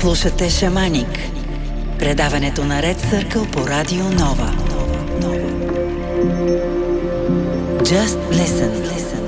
Слушате Шаманик. Предаването на Ред Съркъл по Радио Нова. Just listen. listen,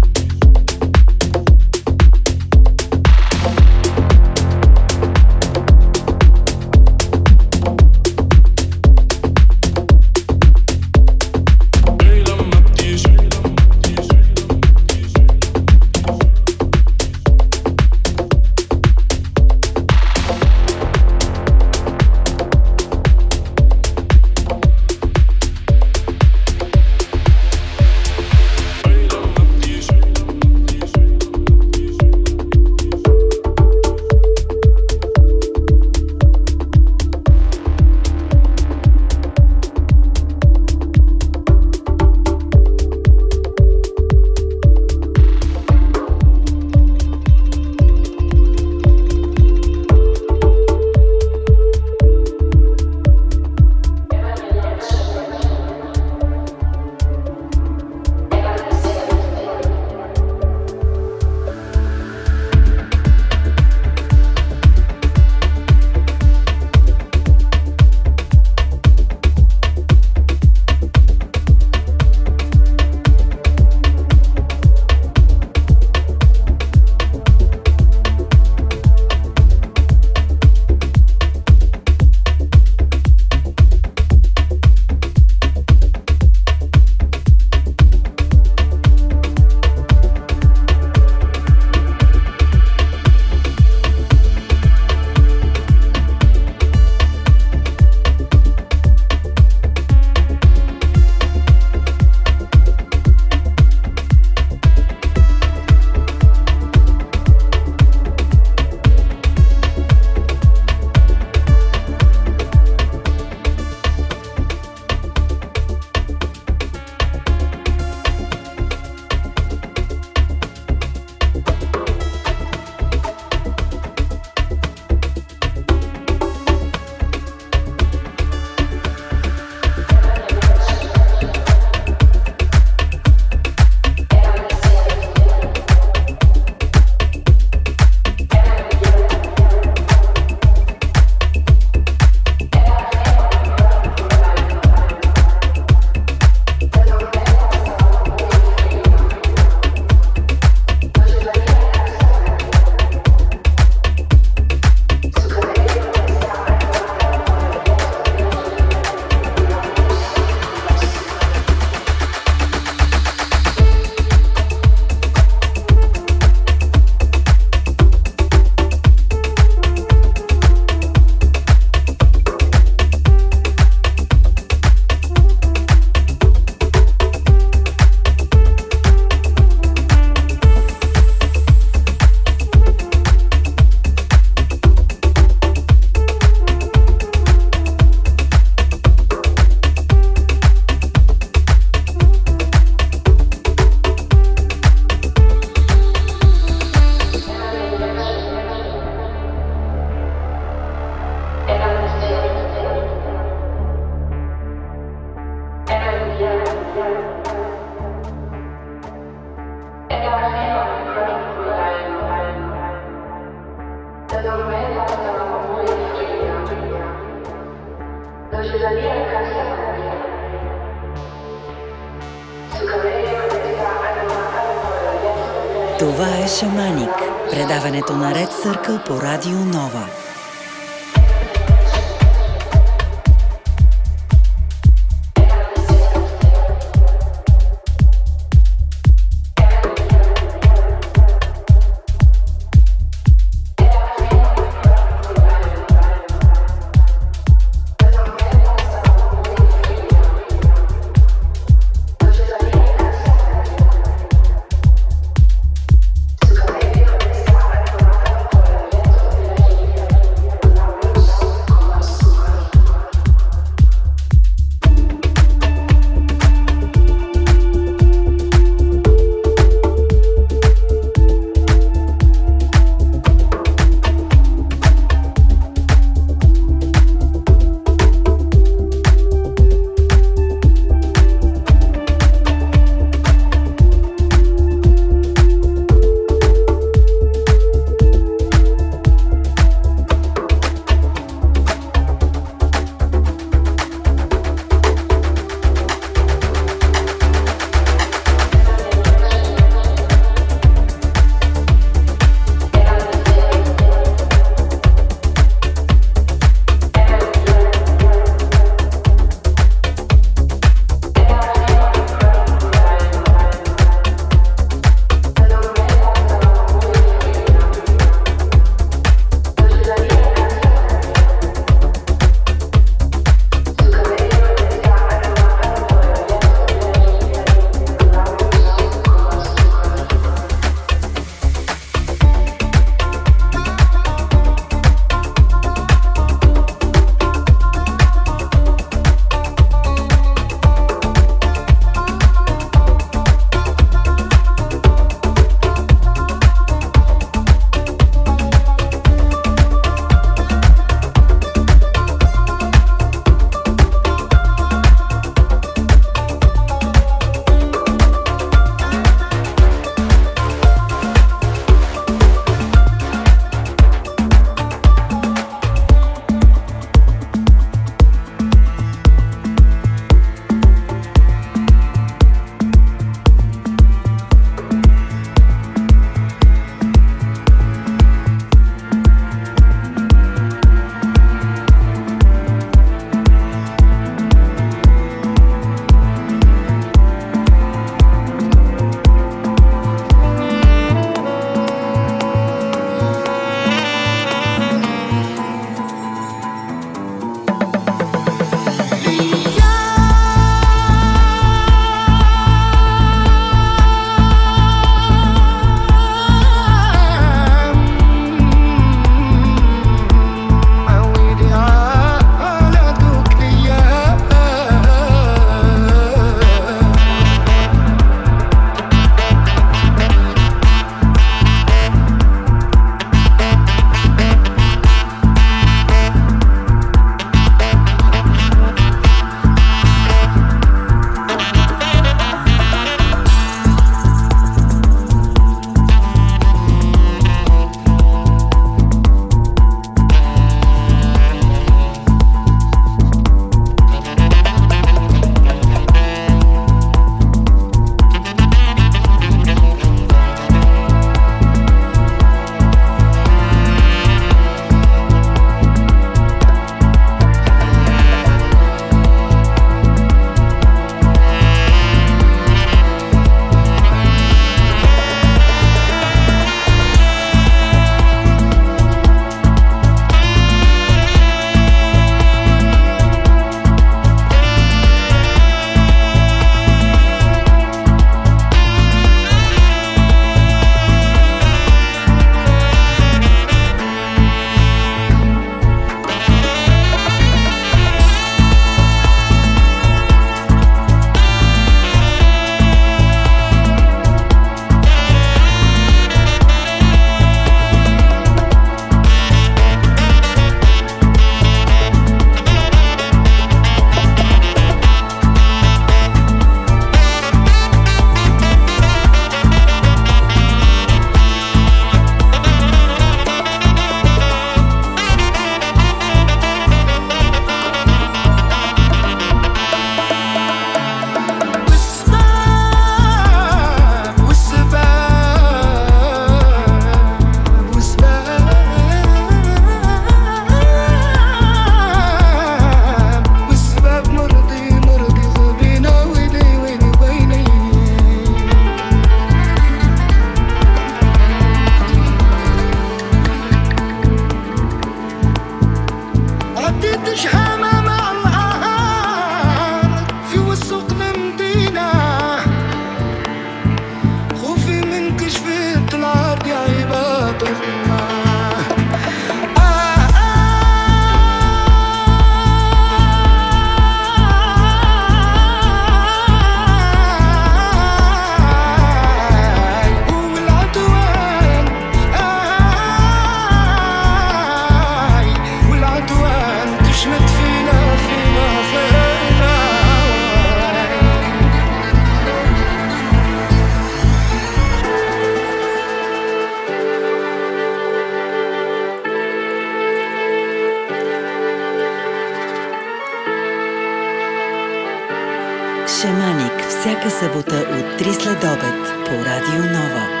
Шаманик всяка събота от 3 след обед по Радио Нова.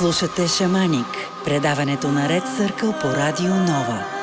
Слушате Шаманик, предаването на Ред Съркъл по Радио Нова.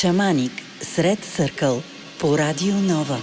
Шаманик сред Съркъл по Радио Нова.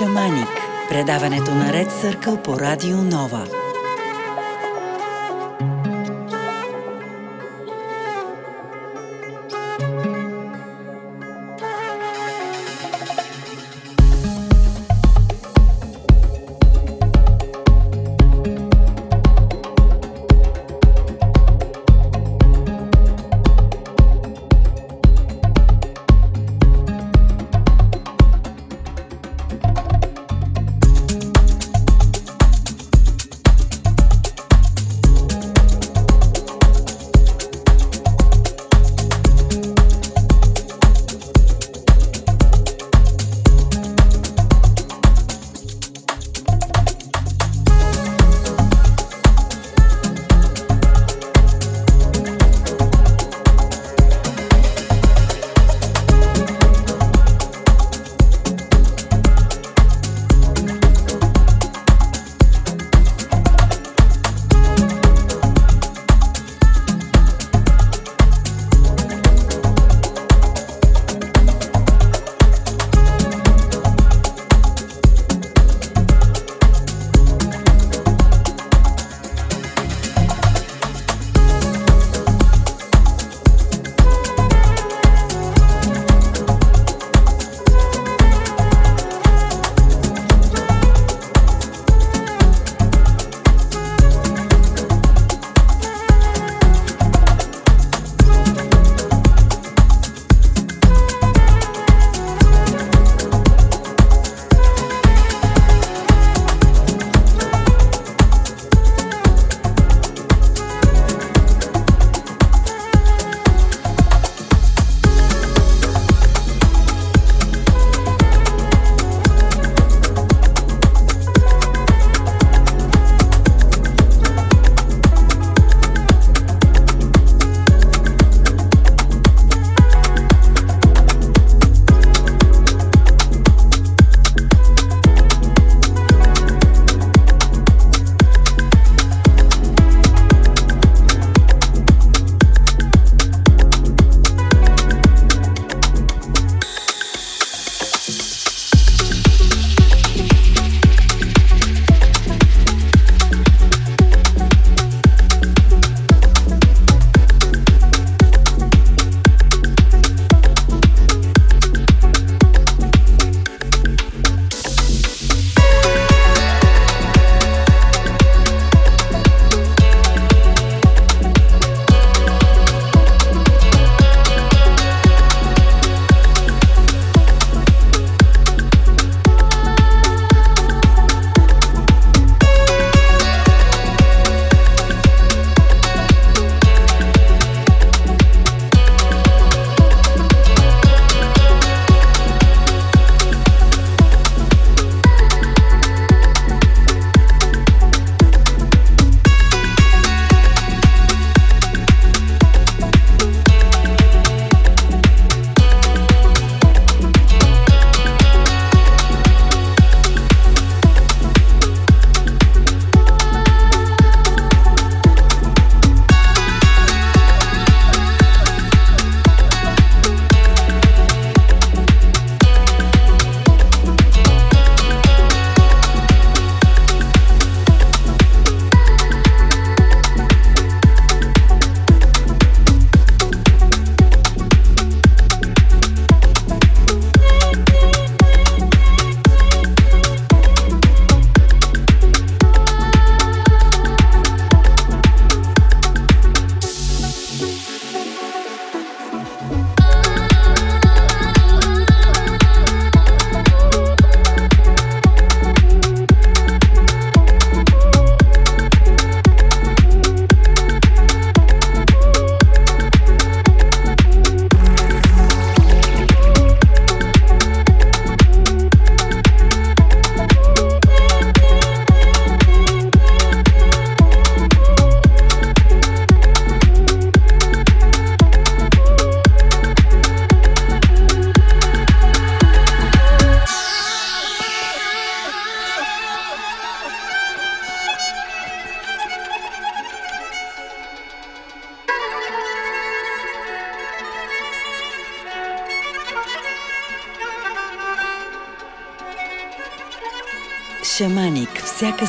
Шаманик, предаването на Ред Съркъл по Радио Нова.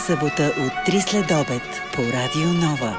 Събота от 3 след обед по Радио Нова.